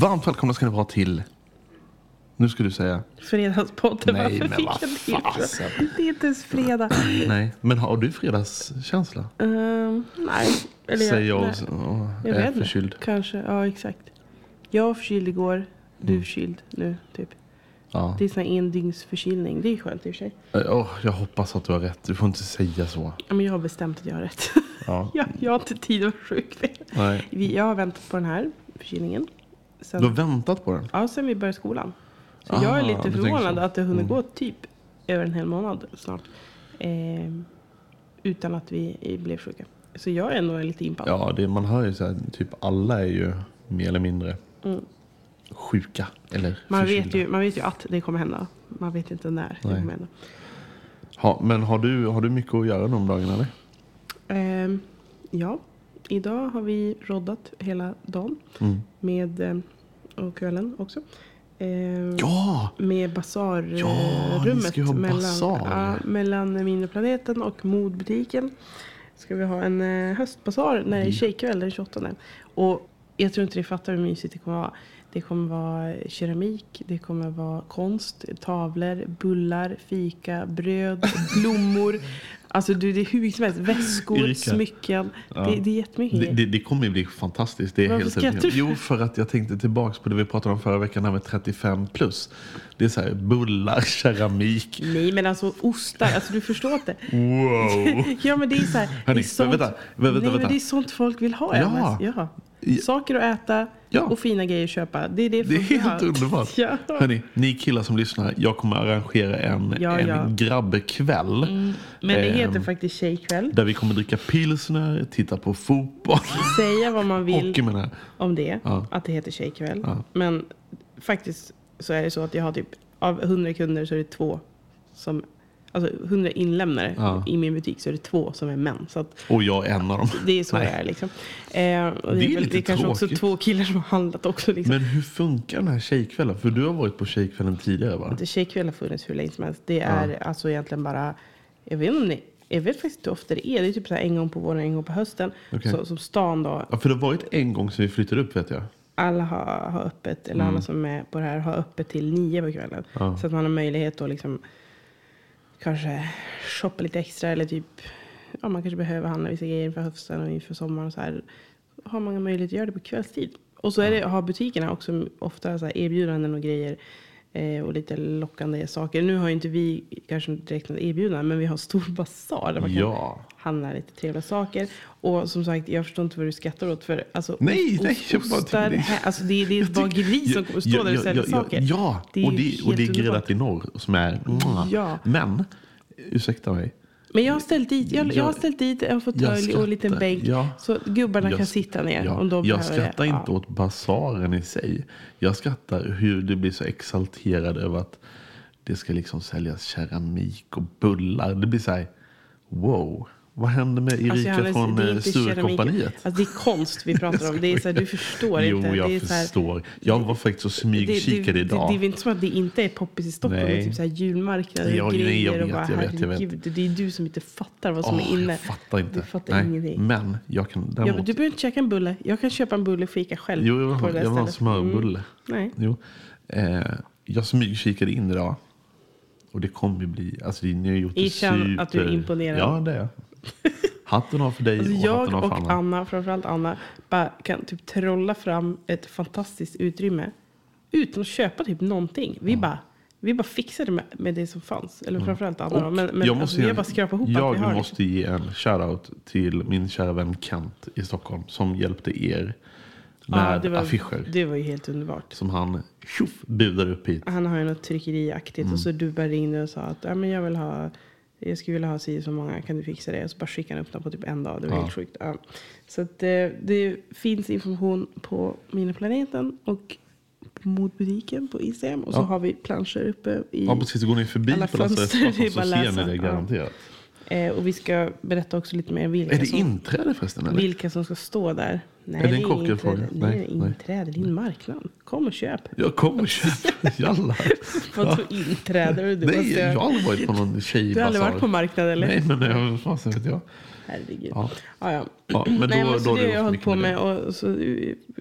Varmt välkomna ska ni vara till... Nu ska du säga. Fredagspodden. Nej, Varför men fick vad jag det fasen. Det är inte ens fredag. Nej, men har du fredagskänsla? Ehm, nej. Eller Säger jag nej. och, och Jag är vet förkyld. Kanske. Ja, exakt. Jag var förkyld igår. Du är förkyld nu, typ. Ja. Det är sån här endygnsförkylning. Det är skönt i och för sig. Åh, jag hoppas att du har rätt. Du får inte säga så. Ja, men jag har bestämt att jag har rätt. Ja. jag, jag har inte tid att vara sjuk. Nej. Jag har väntat på den här förkylningen. Sen, Du har väntat på den? ja, sen vi började skolan. Så Ah, jag är lite förvånad att det hunnit Mm. gå typ över en hel månad snart. Ehm, utan att vi blev sjuka. Så jag är nog lite impad. Ja, det, man hör ju så här, typ alla är ju mer eller mindre Mm. sjuka. Eller Man förkylda. vet, ju, man vet ju att det kommer hända. Man vet inte när det Nej. kommer hända. Ha, men har du, har du mycket att göra de dagarna eller? Ehm, ja, idag har vi roddat hela dagen. Mm. Med, ehm, och kvällen också. Ehm, Ja! Med Ja, basarrummet. ha mellan, basar. ja, mellan Mindre Planeten och modbutiken. Ska vi ha en eh, höstbasar när det är tjejkväll den 28. Och jag tror inte ni fattar hur mysigt det kommer vara. Det kommer vara keramik, det kommer vara konst, tavlor, bullar, fika, bröd, blommor. Alltså du, det är hur mycket som helst. Väskor, Erika. smycken. Ja. Det, det är jättemycket Det, det, det kommer ju bli fantastiskt. Det är Varför helt skrattar du? Jo, för att jag tänkte tillbaks på det vi pratade om förra veckan här med 35 plus. Det är så här bullar, keramik. Nej men alltså ostar, alltså du förstår inte. Wow! Ja men det är så här. Hörni, det är sånt, vänta, vänta, nej, vänta. men det är sånt folk vill ha. Ja. Ja. Saker att äta Ja. och fina grejer att köpa. Det är det Det är helt underbart. Ja. Hörni, ni killar som lyssnar, jag kommer arrangera en, Ja, en ja. Mm. grabbkväll. Men det heter Ehm, faktiskt tjejkväll. Där vi kommer dricka pilsner, titta på fotboll. Säga vad man vill Hockey menar om det. Ja. Att det heter tjejkväll. Men faktiskt så är det så att jag har typ av 100 kunder så är det två som Alltså 100 inlämnare Ja. i min butik så är det två som är män. Så att Och jag är en av dem. det är så Nej. det är liksom. Eh, och det, Det är är väl, lite det är kanske också tråkigt. två killar som har handlat också. Liksom. Men hur funkar den här tjejkvällen? För du har varit på tjejkvällen tidigare va? Tjejkväll har funnits hur länge som helst. Det är alltså egentligen bara, jag vet, inte om ni, jag vet faktiskt inte hur ofta det är. Det är typ så en gång på våren, en gång på hösten. Okej. Så, som stan då, Ja, för det har varit en gång som vi flyttade upp vet jag. alla har, har öppet, eller alla som är på det här har öppet till nio på kvällen. Ja. Så att man har möjlighet att liksom kanske shoppa lite extra eller typ, ja man kanske behöver handla vissa grejer inför hösten och inför sommaren och så här. Har man möjlighet att göra det på kvällstid. Och så är det, har butikerna också ofta så erbjudanden och grejer. Eh, och lite lockande saker. Nu har inte vi kanske direkt något erbjudande, men vi har stor basar där man kan Ja. Handla lite trevliga saker. Och som sagt, jag förstår inte vad du skrattar åt. För alltså, Nej, ost- nej, jag bara ostar, det- alltså det, det är ett bageri som kommer stå där och sälja saker. Ja, Det och, det, och det är gräddat i norr som är... mwah. Ja. Men, ursäkta mig. Men jag har ställt dit, jag, jag har Jag- ställt dit en fåtölj och en liten bänk. Ja. Så gubbarna Jag- kan sitta ner Ja, om de jag skrattar det. inte åt basaren i sig. Jag skrattar hur du blir så exalterad över att det ska liksom säljas keramik och bullar. Det blir så här, wow. Vad händer med Erika Alltså, från det är eh. Sturecompagniet? Alltså det är konst vi pratar om. Det är så här, du förstår Jo, inte. jag det är så här, förstår. Jag var faktiskt och smygkikade det, idag. Det, det är väl inte som att det inte är poppis i Stockholm. Nej. Det är typ så här julmarknader Ja, och nej, grejer. jag vet, och bara, jag vet, jag vet. Det är du som inte fattar vad som Åh, är inne. Jag fattar inte. Du fattar ingenting. Men jag kan Ja, däremot... men du behöver inte käka en bulle. Jag kan köpa en bulle och fika själv. Jo, jag på vill det ha, där jag vill ha en stället. smörbulle. Mm. Nej. Jo. Eh, jag smygkikade in idag. Och det kommer ju bli... Alltså ni har gjort det Erkänn super... att du är imponerad. Ja, det är jag. Hatten av för dig Alltså och jag och Anna. Anna, framförallt Anna, bara kan typ trolla fram ett fantastiskt utrymme utan att köpa typ någonting. Vi, bara, vi bara fixade med, med det som fanns. Eller framförallt Anna. Och Men, men jag alltså, måste vi ge- bara skrapat ihop allt Jag vi har. liksom. måste ge en shoutout till min kära vän Kent i Stockholm. Som hjälpte er med Ja, det var, affischer. Det var ju helt underbart. Som han tjoff budade upp hit. Han har ju något tryckeriaktigt Mm. och så du bara ringde och sa att ja, men jag vill ha jag skulle vilja ha si så många, kan du fixa det? Och så bara skickade han upp dem på typ en dag. Det var Ja. helt sjukt. Ja. Så att det, det finns information på Miniplaneten och modbutiken på Instagram. Och så Ja. har vi planscher uppe i... Ja, precis. Går ni förbi Alla på fönster, så bara ser ni det Ja. garanterat. Eh, och vi ska berätta också lite mer vilka, Är det som, inträde förresten? Eller? vilka som ska stå där. Nej, Är det en cocktailfråga? Nej, det är inträde. Det är en marknad. Kom och köp. Jag kommer och köper. Jalla. Vadå inträde? Du, Nej, måste, jag har aldrig varit på någon du tjejbasar. har aldrig varit på marknad eller? Nej, men jag, vad fasen vet jag. Herregud. Ja. Ja, ja. Ja, men då, Nej, men så då det har jag du hållit på med. det. Och så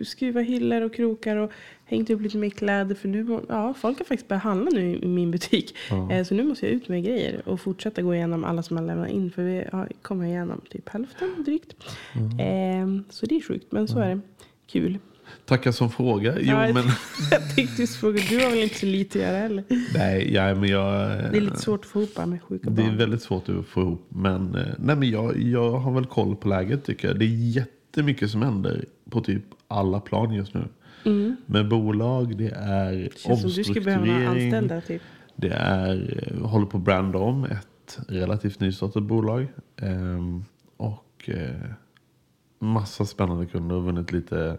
skruva hyllor och krokar och hängt upp lite mer kläder. För nu, ja, folk har faktiskt börjat handla nu i min butik. Eh, Så nu måste jag ut med grejer och fortsätta gå igenom alla som har lämnat in. För vi har kommit igenom typ hälften drygt. Eh, så det är sjukt, men så är det. Kul. Tackar som fråga. Jo, Ja, men... jag tänkte just fråga, du har väl inte så lite att göra heller? Nej, ja, men jag... Det är lite svårt att få ihop med sjuka Det är barn. väldigt svårt att få ihop. Men, eh, nej, men jag, jag har väl koll på läget tycker jag. Det är jättemycket som händer på typ alla plan just nu. Med bolag, det är Mm. Behöva några omstrukturering. anställda typ. Det är, eh, håller på att branda om ett relativt nystartat bolag. Ehm, och eh, massa spännande kunder och vunnit lite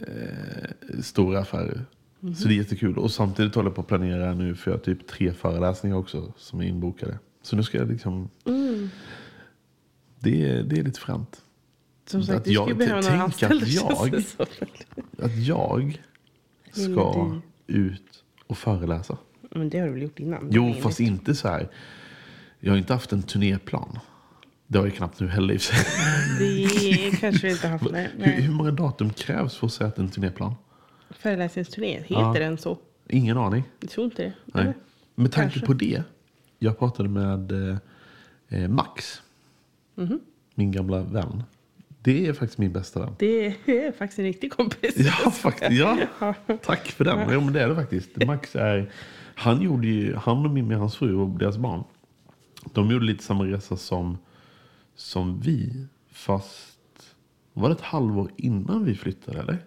eh, stora affärer. Mhm. Så det är jättekul. Och samtidigt håller jag på att planera nu för jag har typ tre föreläsningar också som är inbokade. Så nu ska jag liksom... Mm. Det, är- det är lite fränt. Som sagt, Att du skulle behöva några tänk att anställda. jag-. Att jag ska ut och föreläsa. Men det har du väl gjort innan? Jo, fast inte så här. Jag har inte haft en turnéplan. Det har jag knappt nu heller i och för sig. Det kanske vi inte har haft. Nej, Hur, hur många datum krävs för att sätta en turnéplan? Föreläsningsturné, heter Ja. den så? Ingen aning. Jag tror inte det. Nej. Eller? Med tanke Kanske. på det. Jag pratade med eh, Max. Mhm. Min gamla vän. Det är faktiskt min bästa vän. Det är faktiskt en riktig kompis. Ja, faktiskt. Ja. Tack för den. Ja, men det är det faktiskt. Max är... Han gjorde ju... Han och Mimmi, hans fru och deras barn. De gjorde lite samma resa som, som vi. Fast... Var det ett halvår innan vi flyttade eller?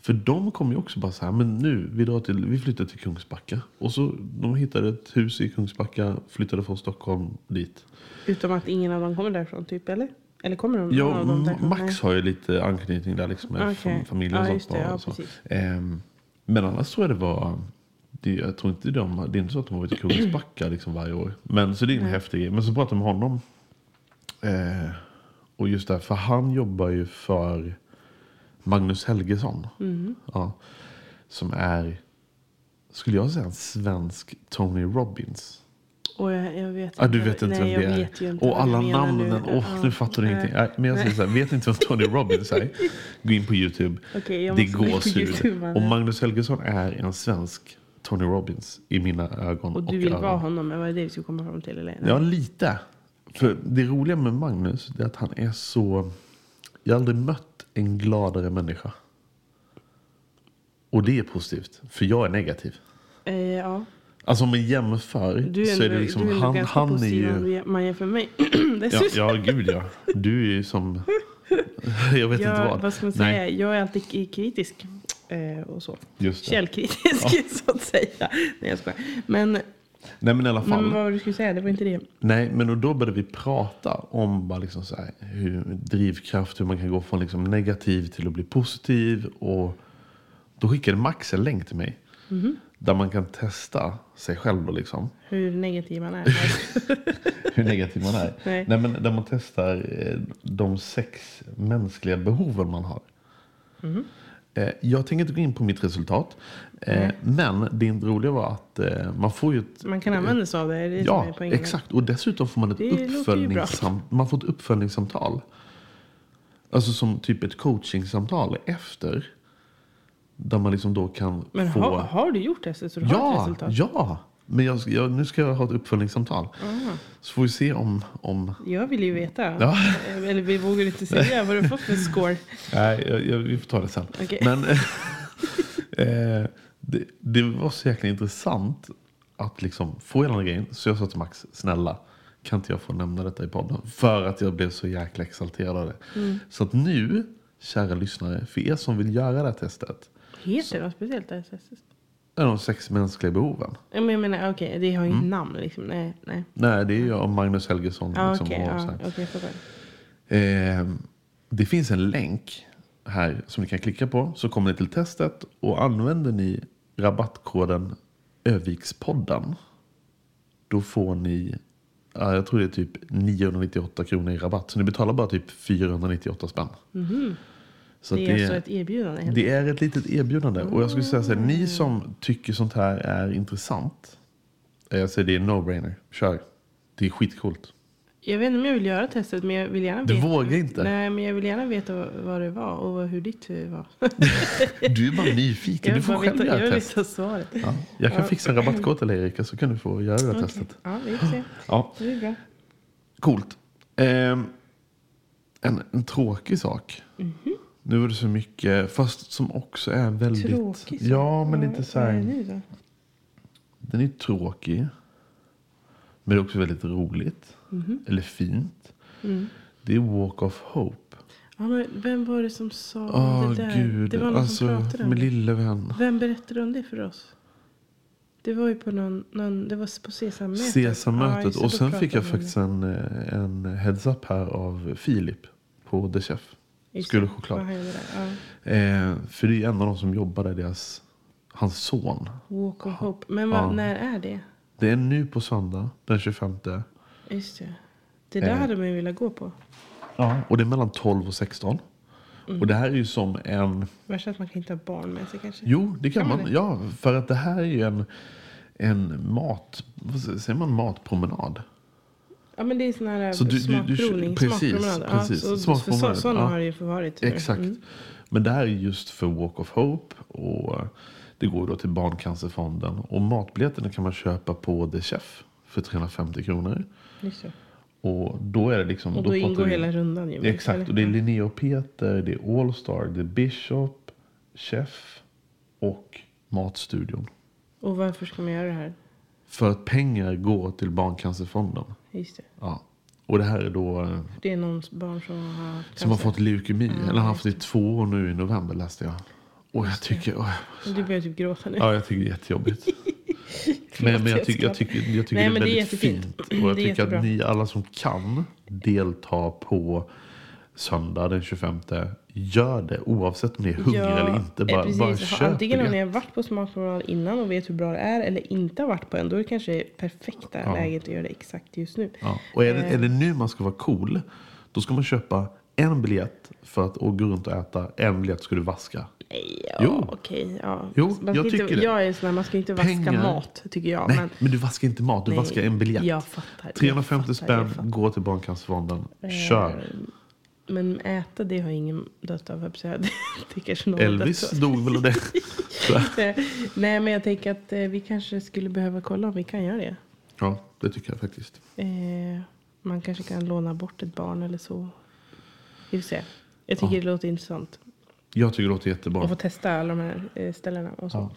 För de kom ju också bara så här, men nu, vi, drar till, vi flyttar till Kungsbacka. Och så de hittade ett hus i Kungsbacka, flyttade från Stockholm dit. Utom att ingen av dem kommer därifrån, typ, eller? Eller kommer de? Ja, av dem M- därifrån? Max Nej. har ju lite anknytning där liksom med fam- familjen Ja, och just sånt. det. Ja, och så. precis. Ehm, men annars tror jag det var... Det, jag tror inte de, det är inte så att de har varit i Kungsbacka liksom varje år. Men så det är en häftig grej. Men så pratade jag med honom. Eh, och just det, för han jobbar ju för Magnus Helgesson. Mm. Ja, som är, skulle jag säga, en svensk Tony Robbins. Och jag, jag vet Ah, du vet inte nej, vem det är. Vet inte och alla namnen. Nu. Åh, Ja. nu fattar du ingenting. Nej, Men jag säger så här, vet inte vem Tony Robbins är? Gå in på YouTube. Jag det måste gå in på gåshud. Och Magnus Helgesson är en svensk Tony Robbins i mina ögon Och du vill öron. vara honom, men vad är det vi ska komma fram till? Eller? Ja, lite. För det roliga med Magnus är att han är så... Jag har aldrig mött en gladare människa. Och det är positivt, för jag är negativ. Eh, ja. Alltså om man jämför Du är så är det liksom... du är han, han är ju... man jämför mig. Ja, ja, gud ja. Du är ju som... Jag vet inte jag, vad. vad ska man Nej, säga? Jag är alltid kritisk. Eh, och så. Källkritisk, så att säga. Nej, jag skojar. Men Nej men i alla fall. Men vad var du skulle säga? Det var inte det. Nej, men och då började vi prata om bara liksom så här, hur, drivkraft, hur man kan gå från liksom negativ till att bli positiv. Och då skickade Max en länk till mig. Mhm. Där man kan testa sig själv då liksom. Hur negativ man är. Hur negativ man är. Nej. men där man testar eh, de sex mänskliga behoven man har. Eh, Jag tänker inte gå in på mitt resultat. eh, Men det roliga var att man får ju ett Man kan använda sig av det. det Ja, exakt. Och dessutom får man ett, uppföljningssam, man får ett uppföljningssamtal. Alltså som typ ett coachingsamtal efter. Där man liksom då kan Men få... har, har du gjort testet så du har ett ja, resultat? ja! Men jag, jag, nu ska jag ha ett uppföljningssamtal. Så får vi se om... om Jag vill ju veta. Ja. Eller vi vågar inte säga vad du har fått för score. nej, jag, jag, vi får ta det sen. Okej. Men eh, det, det var så jäkla intressant att liksom få hela den grejen. Så jag sa till Max, snälla, kan inte jag få nämna detta i podden? För att jag blev så jäkla exalterad av det. Mm. Så att nu, kära lyssnare, för er som vill göra det här testet. Heter det något speciellt? är de sex mänskliga behoven. Ja, men jag menar, okej, det har inget Mm. namn liksom. Nej, nej. Nej, det är ju av Magnus Helgesson. Ja, liksom, okej, och ja, så här. okej, jag fattar. Eh, det finns en länk här som ni kan klicka på. Så kommer ni till testet och använder ni rabattkoden Övikspodden. Då får ni, ja, jag tror det är typ 998 kronor i rabatt. Så ni betalar bara typ 498 spänn. Så Det är alltså ett erbjudande. helt det är ett litet erbjudande. Och jag skulle säga så här, ni som tycker sånt här är intressant. eh, Jag säger det är no-brainer. Kör. Det är skitcoolt. Jag vet inte om jag vill göra testet, men jag vill gärna Du veta. vågar inte? Nej, men jag vill gärna veta vad, det var och hur ditt var. Du är bara nyfiken. Jag Du får bara själv veta- göra Jag ett vill svaret. Ja, jag kan fixa en rabattkod till Erika så kan du få göra det Okej. testet. Ja, vi får se. Ja, Det blir bra. coolt. Ehm, en, en tråkig sak. Nu är det så mycket, fast som också är väldigt... Tråkig? Ja, men lite så Vad är det här. då? Den är tråkig. Men det är också väldigt roligt. Mhm. Eller fint. Mm. Det är Walk of Hope. Ja, men vem var det som sa Åh det där? gud. Det var någon alltså, som pratade om min det. lille vän. Vem berättade om det för oss? Det var ju på någon, någon det var på Sesammötet. Sesammötet. Ja, och sen fick jag faktiskt en, eh, en heads up här av Filip på The Chef. Just Skulle det, choklad. vad han gjorde där. Ja. Eh, för det är en av de som jobbar där, deras, hans son. Walk of Hope. Men vad, Ja. när är det? Det är nu på söndag, den 25. Just det. Det där Eh. hade man ju velat gå på. Ja. Och det är mellan 12 och 16. Mm. Och det här är ju som en... Värst att man kan inte ha barn med sig kanske. Jo, det kan Kan man man. det? Ja, för att det här är ju en, en mat... Vad säger man? Matpromenad. Ja men det är sån här Så du- du- du- smakprovning. precis, precis. Ja, så, Smakpromenad, så, sådana ja. har det ju varit. Exakt. Mm. Men det här är just för Walk of Hope. Och det går då till Barncancerfonden. Och matbiljetterna kan man köpa på The Chef för 350 kronor. Just det. Och då är det liksom... Och då, pratar ingår vi- hela rundan ju. Exakt, eller? och det är Linnea och Peter, det är Allstar, det är Bishop, Chef och Matstudion. Och varför ska man göra det här? För att pengar går till Barncancerfonden. Just det. Ja. Och det här är då eh, Det är någons barn som har haft som har cancer. fått leukemi. Ja, eller har haft det i två år nu i november läste jag. Och jag tycker, åh, Du börjar typ gråta nu. ja, jag tycker det är jättejobbigt. men, men jag tycker, jag tycker, jag tycker Nej, det är men det är väldigt fint. Och jag tycker att jättebra. ni alla som kan delta på söndag den 25. Gör det oavsett om ni är hungriga eller inte. eh, Bara, precis. bara köp Antingen om ni har varit på smakpromenad innan och vet hur bra det är eller inte har varit på en. Då är det kanske perfekta Ja. läget att göra det exakt just nu. Ja. Och är det, Eh. är det nu man ska vara cool, då ska man köpa en biljett för att gå runt och äta. En biljett ska du vaska. Nej, ja, Jo. okej. Ja. Jo, man jag inte, tycker det. Jag är sån här, man ska inte vaska Pengar. mat, tycker jag. Nej, men, men, du vaskar inte mat, du Nej, vaskar en biljett. Jag fattar. 350 jag fattar, spänn, gå till Barncancerfonden. Eh, Kör. Men äta, det har ingen dött av. Det, kanske någon Elvis dog väl av det. Nej, men jag tänker att eh, vi kanske skulle behöva kolla om vi kan göra det. Ja, det tycker jag faktiskt. Eh, man kanske kan låna bort ett barn eller så. Vi får se. Jag tycker Ja. det låter intressant. Jag tycker det låter jättebra. Och få testa alla de här eh, ställena och så.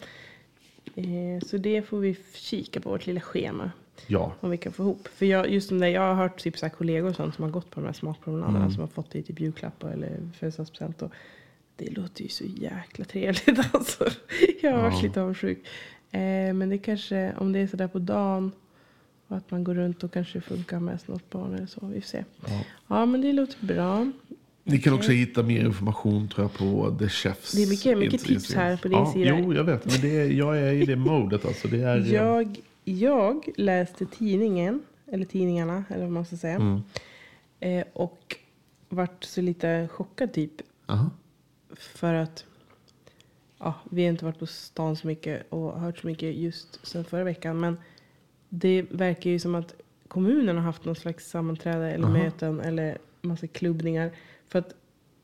Eh, så det får vi kika på vårt lilla schema. Ja. Om vi kan få ihop. För jag, just det, jag har hört typ så kollegor och sånt som har gått på de här smakpromenaderna. Mm. Som har fått det i typ julklapp eller födelsedagspresent. Det låter ju så jäkla trevligt alltså. Jag har varit Ja. lite avundsjuk. Eh, men det kanske, om det är sådär på dagen och att man går runt och kanske funkar med något barn eller så. Vi får se. Ja. Ja, men det låter bra. Ni kan också hitta mer information tror jag på The Chefs. Det är mycket- mycket tips här på din ja, sida. Jo, jag vet. Men det är, jag är i det modet alltså. Det är, eh, Jag, jag läste tidningen, eller tidningarna, eller vad man ska säga. Mm. Eh, och vart så lite chockad typ. Aha. För att ja, vi har inte varit på stan så mycket och hört så mycket just sen förra veckan. Men det verkar ju som att kommunen har haft någon slags sammanträde eller Aha. möten eller massa klubbningar. För att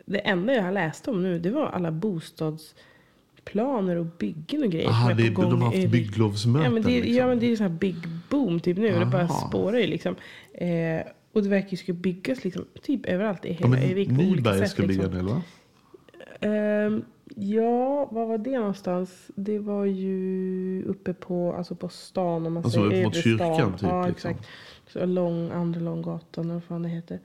det enda jag har läst om nu det var alla bostadsplaner och byggen och grejer. Aha, det, på de gång har haft bygglovsmöten. Ja men, det, liksom. ja men det är så här big boom typ nu. Det bara Aha. spårar ju liksom. Eh, och det verkar ju ska byggas liksom, typ överallt i ja, hela på olika Nyberg ska bygga liksom. en del va? Ehm, ja, var var det någonstans? Det var ju uppe på, alltså på stan. Om man Alltså säger mot övre stan. kyrkan typ, Ja, liksom. exakt. Så lång, andra långgatan eller vad fan det heter.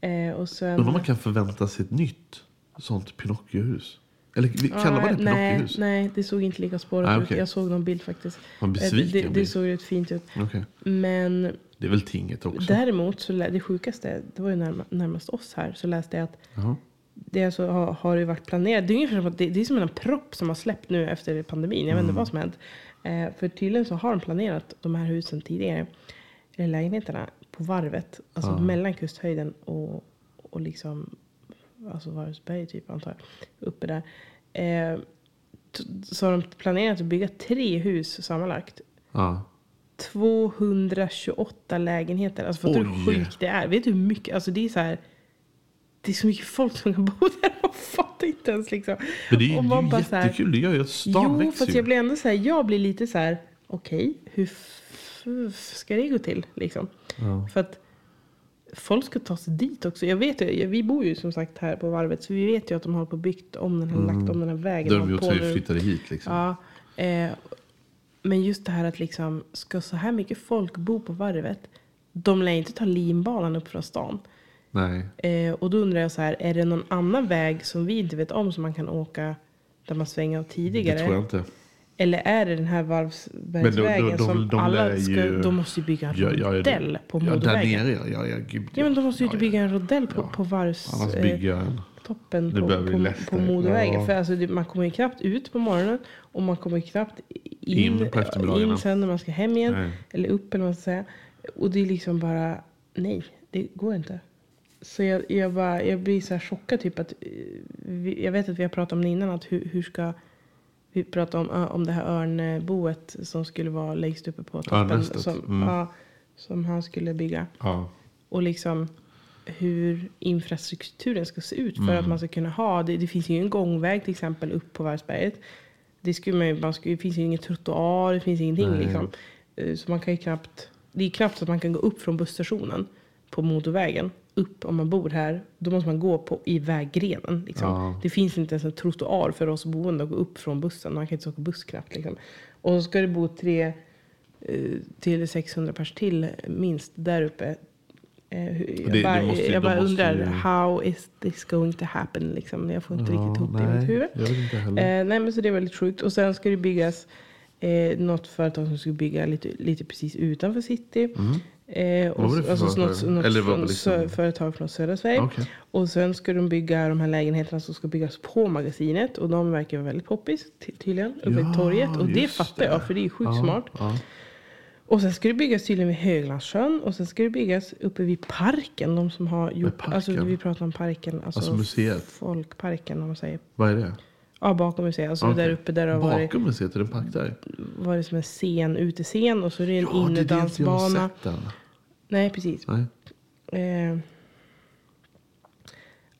Eh, och sen... Undrar om man kan förvänta sig ett nytt sånt Pinocchiohus? Eller kallar man det nej, Pinocchiohus? nej, det såg inte lika spårat Ah, ut. okej. Jag såg någon bild faktiskt. Man Eh, besviken det, det såg rätt fint ut. Okej. Men Det är väl tinget också? däremot, så det sjukaste, det var ju närma, närmast oss här, så läste jag att Jaha. det alltså har, har ju varit planerat. Det är ungefär som att det, det är som en propp som har släppt nu efter pandemin. Jag vet inte vad som hänt. Eh, för tydligen så har de planerat de här husen tidigare, eller lägenheterna, på varvet. Alltså mellan kusthöjden och, och liksom, alltså Varvsberg typ antar jag. Uppe där. Eh, så har de planerat att bygga tre hus sammanlagt. Ja. 228 lägenheter. Alltså fattar du hur sjukt det är? Vet du hur mycket? Alltså det är så här. Det är så mycket folk som kan bo där. Man fattar inte ens liksom. Men det är ju, man är bara så här- jättekul. Det gör ju att stan Jo, växer fast ju. jag blir ändå så här. Jag blir lite så här. Okej, hur f- f- ska det gå till liksom? För att folk ska ta sig dit också. Jag vet ju, vi bor ju som sagt här på varvet. Så vi vet ju att de har på byggt om den här, lagt om den här vägen. De hållit gjort nu. flyttade hit liksom. Ja, eh, men just det här att liksom, ska så här mycket folk bo på varvet? De lär inte ta linbanan upp från stan. Nej. Eh, och då undrar jag så här, är det någon annan väg som vi inte vet om som man kan åka där man svänger av tidigare? Det tror jag inte. Eller är det den här Varvsbergsvägen Men de- de- som de alla ska, ju- de måste ju bygga en Ja, ja, det- rondell på Ja, där motorvägen. nere ja. Ja, gud, Ja men de måste ju ja, bygga en rondell på, på varvs... Eh, toppen på, på, på motorvägen. För alltså, man kommer ju knappt ut på morgonen och man kommer knappt in, In på in sen när man ska hem igen. Nej. Eller upp eller vad man ska säga. Och det är liksom bara, nej, det går inte. Så jag, jag, bara, jag blir så här chockad typ att, eh, jag vet att vi har pratat om det innan, att hur, hur ska vi prata om, om det här örnboet som skulle vara längst uppe på toppen. Som, mm. ja, som han skulle bygga. Ja. Och liksom hur infrastrukturen ska se ut för Mm. att man ska kunna ha, det, det finns ju en gångväg till exempel upp på Varvsberget. Det, skulle man, man skulle, det finns ju ingen trottoar, det finns ingenting Nej. liksom. Eh, Så man kan knappt, det är knappt så att man kan gå upp från busstationen på motorvägen. Upp om man bor här, då måste man gå på, i väggrenen. Liksom. Ja. Det finns inte ens en trottoar för oss boende att gå upp från bussen. Man kan inte åka buss knappt. Liksom. Och så ska det bo tre eh, till 600 pers till minst där uppe. Eh, Jag det bara, måste jag bara undrar, ju- how is this going to happen? Liksom. Jag får inte Ja, riktigt ihop det i mitt huvud. Eh, nej men så det är väldigt sjukt. Och sen ska det byggas eh, något företag som ska bygga lite, lite precis utanför city. Eh, och, Vad var det för alltså, företag? något, Eller från, liksom- företag från södra Sverige. Okej. Och sen ska de bygga de här lägenheterna som ska byggas på magasinet. Och de verkar vara väldigt poppis ty- tydligen. Uppe Ja, i torget. Och det fattar det. jag för det är ju sjukt Ja, smart. Ja. Och sen ska det byggas tydligen vid Höglandssjön. Och sen ska det byggas uppe vid parken. De som har gjort, alltså vi pratar om parken. Alltså, Alltså museet? Folkparken om man säger. Vad är det? Ja, bakom museet. Alltså Okej. där uppe där det har varit, Bakom museet, är det en park där? varit som en scen, utescen. Och så är det en Ja, det är det jag har innedansbana. sett den. Nej, precis. Nej. Eh, I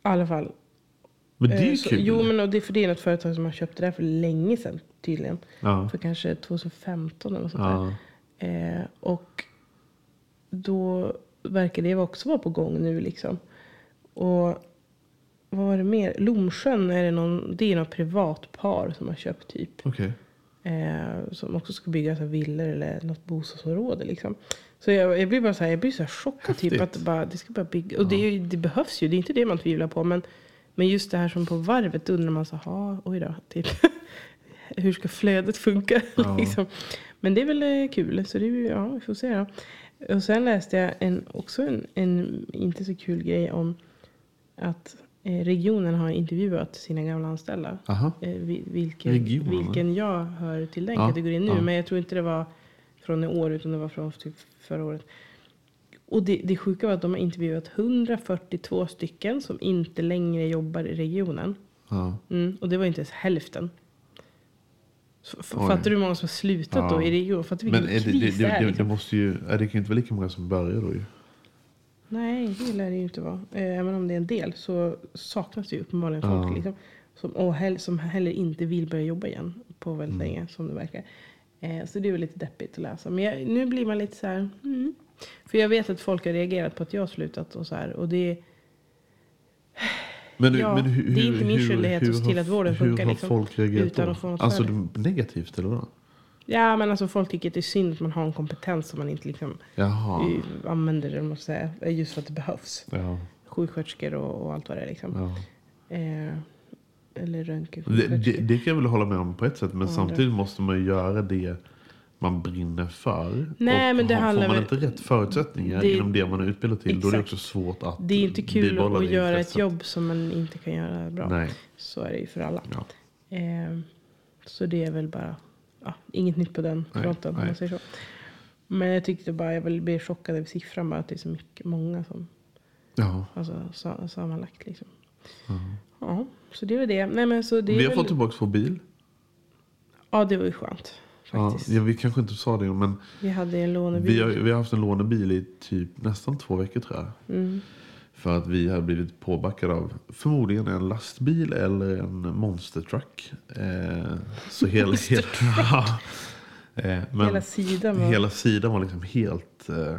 alla fall. Men det är Eh, ju så, kul. Jo, men och det, för det är något företag som har köpt det där för länge sedan tydligen. Ja. För kanske 2015 eller något sånt Ja. där. Eh, och då verkar det också vara på gång nu liksom. Och vad var det mer? Lomsjön är det någon, det är något privatpar som har köpt typ. Okej. Eh, som också ska bygga så villor eller något bostadsområde liksom. Så jag, jag blir bara så här, jag blir så chockad typ att det, bara, det ska bara bygga. Och det, är ju, det behövs ju, det är inte det man tvivlar på. Men, men just det här som på varvet undrar man så här, "Ha, oj då, typ. hur ska flödet funka? Ja. liksom. Men det är väl eh, kul, så det ja, vi får se då. Och sen läste jag en, också en, en inte så kul grej om att eh, regionen har intervjuat sina gamla anställda. Eh, vi- vilken, vilken jag hör till den Ja, kategorin nu. ja. Men jag tror inte det var från i år utan det var från typ förra året. Och det, det sjuka var att de har intervjuat 142 stycken som inte längre jobbar i regionen. Ja. Mm, och det var inte ens hälften. F- fattar du hur många som har slutat då Ja. i regionen? Fattar du Men vilken är det, kris det, det det, det måste ju, det kan ju inte vara lika många som börjar då ju. Nej, det lär det ju inte vara. Eh, Även om det är en del så saknas det ju uppenbarligen folk. Ja. Liksom, som, och hell, som heller inte vill börja jobba igen på väldigt Mm. länge som det verkar. Eh, så det är väl lite deppigt att läsa. Men jag, nu blir man lite så här. Mm. För jag vet att folk har reagerat på att jag har slutat och så här. Och det, Men, Ja, men hur, det är inte min hur- skyldighet att hur se till har- att vården hur funkar, har liksom, folk reagerat utan då? att få något Alltså det- negativt eller vad? ja men alltså folk tycker att det är synd att man har en kompetens som man inte liksom Jaha. eh, använder. Det måste säga, just för att det behövs. Ja. Sjuksköterskor och, och allt vad det är liksom. Ja. Eh, eller röntgen. Det, det, det kan jag väl hålla med om på ett sätt. Men Ja, samtidigt måste man ju göra det man brinner för. Nej, och men det har, handlar får man inte rätt förutsättningar Det- inom det man är utbildad till. Då är det Exakt. också svårt att Det är inte kul att göra ett intresset. jobb som man inte kan göra bra. Nej. Så är det ju för alla. Ja. Eh, så det är väl bara ja, inget nytt på den fronten. Om nej. man säger så. Men jag tyckte bara, jag blev chockad över siffran bara att det är så mycket, många som, Ja. alltså sa, sammanlagt liksom. Ja, så det var det. Nej, men så det är Vi har väl, fått tillbaka vår bil. Ja, det var ju skönt. Faktiskt. ja, vi kanske inte sa det, men Vi hade en lånebil. vi har, vi har haft en lånebil i typ nästan två veckor tror jag. Mm. För att vi har blivit påbackade av förmodligen en lastbil eller en monster truck. Eh, så hela, hela, ja, eh, men Hela sidan var- hela sidan var liksom helt eh,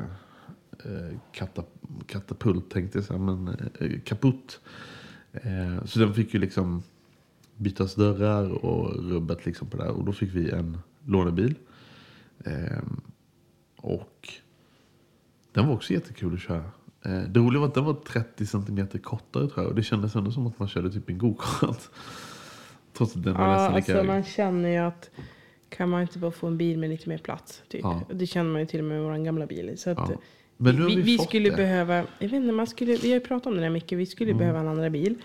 eh, kata, katapult tänkte jag säga, men eh, kaputt. Eh, så den fick ju liksom bytas dörrar och rubbet liksom på det där. Och då fick vi en lånebil. Eh, och den var också jättekul att köra. Eh, Det roliga var att den var 30 centimeter kortare tror jag. Och det kändes ändå som att man körde typ en go-kart. Trots att den var Ja, nästan lika alltså man känner ju att kan man inte bara få en bil med lite mer plats? Typ. Ja. Det känner man ju till och med med vår gamla bil. Så att, Ja. Men nu har vi, vi vi skulle det. behöva, jag vet inte, man skulle, vi har ju pratat om det där mycket, vi skulle Mm. behöva en andra bil.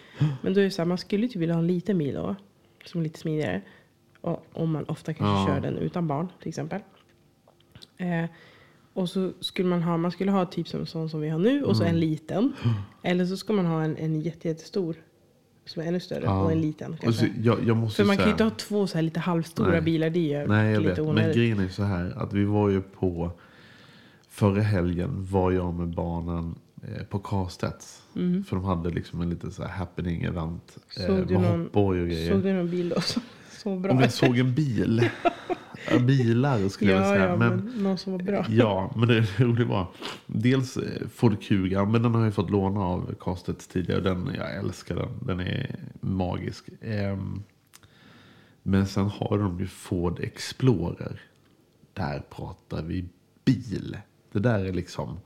Men då är det så här, man skulle typ vilja ha en liten bil då, som är lite smidigare. Och, om man ofta kanske Ja. kör den utan barn till exempel. Eh, och så skulle man ha, man skulle ha typ som sån som vi har nu och så Mm. en liten. Eller så ska man ha en, en jätte, jättestor som är ännu större Ja. och en liten kanske. så, jag, jag För man kan ju inte ha två så här lite halvstora Nej. bilar. Det är ju Nej, jag lite vet. Men onödigt. grejen är så här att vi var ju på förra helgen var jag med barnen eh, på Karstedts. För de hade liksom en liten så här happening event eh. Såg du med hoppborg och grejer. Såg du någon bil då så bra? Om jag såg en bil. Bilar skulle jag ja, vilja säga. ja, men, men någon som var bra. Ja, men det roliga var. Dels eh, Ford Kuga, men den har jag fått låna av Karstedts tidigare. Den, jag älskar den. Den är magisk. Ehm, men sen har de ju Ford Explorer. Där pratar vi bil. Det där är liksom.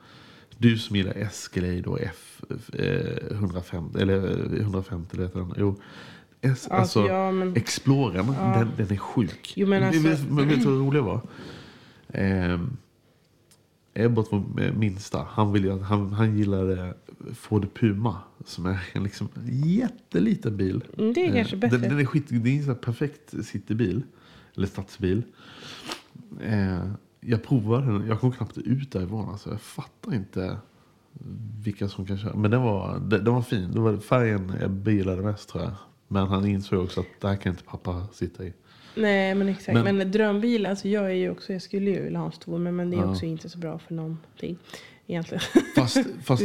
Du som gillar Escalade och F eh, 150 eller eh, 150 eller heter den. Jo. S, Alltså, alltså, ja, men- Explorern, den, den är sjuk. Jo, men alltså- vet, men vet du vad det roliga var? Ehm, Ebbot var minsta. Han, ville, han, han gillade Ford Puma. Som är en liksom jätteliten bil. Mm, det är Eh, kanske bättre. Den, den är skit, det är en perfekt citybil. Eller stadsbil. Eh, jag provade den. Jag kom knappt ut därifrån. Alltså, jag fattar inte vilka som kan köra. Men den var, den, var fin. Det var färgen jag gillade mest tror jag. Men han insåg också att det här kan inte pappa sitta i. Nej, men exakt. Men- Men, drömbil, alltså jag är ju också, jag skulle ju vilja ha en stor, men, men det är Ja. också inte så bra för någonting. Egentligen. Fast, fast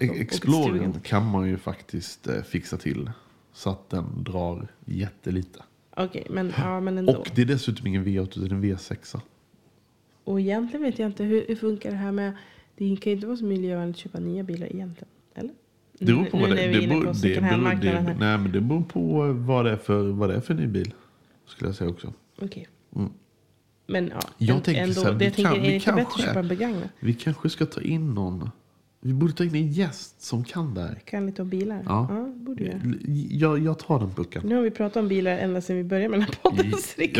Explorern kan man ju faktiskt eh, fixa till. Så att den drar jättelite. Okej, men, ja, men ändå. Och det är dessutom ingen V8 utan en V6. Och egentligen vet jag inte hur, hur funkar det här med... Det kan ju inte vara så miljövänligt att köpa nya bilar egentligen. Eller? Det beror på nu, vad det, det, beror, på det, beror, det, här. nej, men det beror på vad det är för, vad det är för ny bil. Skulle jag säga också. Okej. Mm. Men ja, Jag en- tänker ändå. så här, vi tänker, kan- är vi kanske- köpa en begagnat? Vi kanske ska ta in någon Vi borde ta in en gäst som kan det här. Kan lite om bilar. Ja. Ja, borde jag. Jag, jag tar den pucken. Nu har vi pratat om bilar ända sedan vi började med den här podden.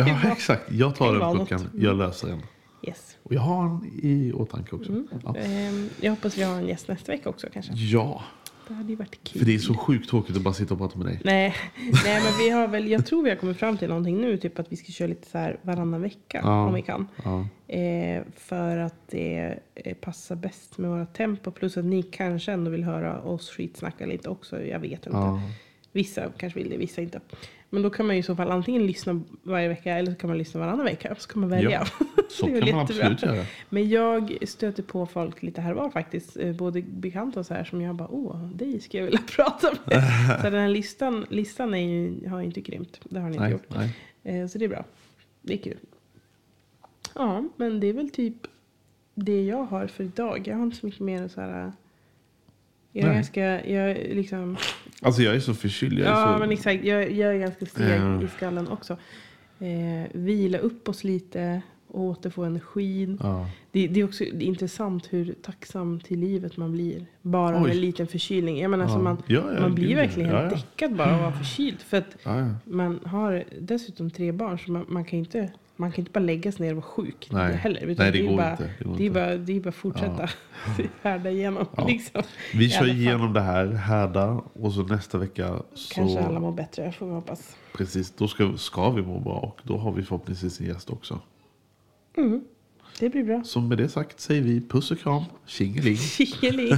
Ja, exakt. Jag tar den något. Jag löser den. Yes. Och jag har den i åtanke också. Ja. Ehm, jag hoppas vi har en gäst nästa vecka också kanske. ja, Det hade ju varit kul. för det är så sjukt tråkigt att bara sitta och prata med dig. Nej, nej, men vi har väl, jag tror vi har kommit fram till någonting nu, typ att vi ska köra lite så här varannan vecka Ja. om vi kan. Ja. Eh, för att det eh, passar bäst med våra tempo, plus att ni kanske ändå vill höra oss skitsnacka lite också, jag vet inte. Vissa kanske vill det, vissa inte. Men då kan man ju i så fall antingen lyssna varje vecka eller så kan man lyssna varannan vecka. Så kan man välja. Ja, så kan man jättebra. absolut göra. Men jag stöter på folk lite här var faktiskt. eh, Både bekanta och så här som jag bara, åh, dig ska jag vilja prata med. så den här listan, listan är ju, har ju inte krympt. Det har ni inte Nej, gjort. nej. Eh, Så det är bra. Det är kul. Ja, men det är väl typ det jag har för idag. Jag har inte så mycket mer så här. Jag är Nej. ganska, jag är liksom. Alltså jag är så förkyld. Jag är Ja, så... men exakt. Jag, jag är ganska seg Ja. i skallen också. Eh, vila upp oss lite och återfå energin. Ja. Det, det är också det är intressant hur tacksam till livet man blir. Bara Oj. en liten förkylning. Jag menar, Ja. så man, Ja, man blir verkligen helt däckad bara av att vara förkyld. För att man har dessutom tre barn så man, man kan inte man kan inte bara lägga sig ner och vara sjuk Nej. heller. Nej, det är går bara, inte. Det går Det är inte. bara, det är bara att fortsätta härda igenom. Ja. Liksom. Vi kör igenom det här, härda och så nästa vecka så... Kanske alla mår bättre, får vi hoppas. Precis, då ska, ska vi må bra och då har vi förhoppningsvis en gäst också. Det blir bra. Så med det sagt säger vi puss och kram, tjingeling. Tjingeling.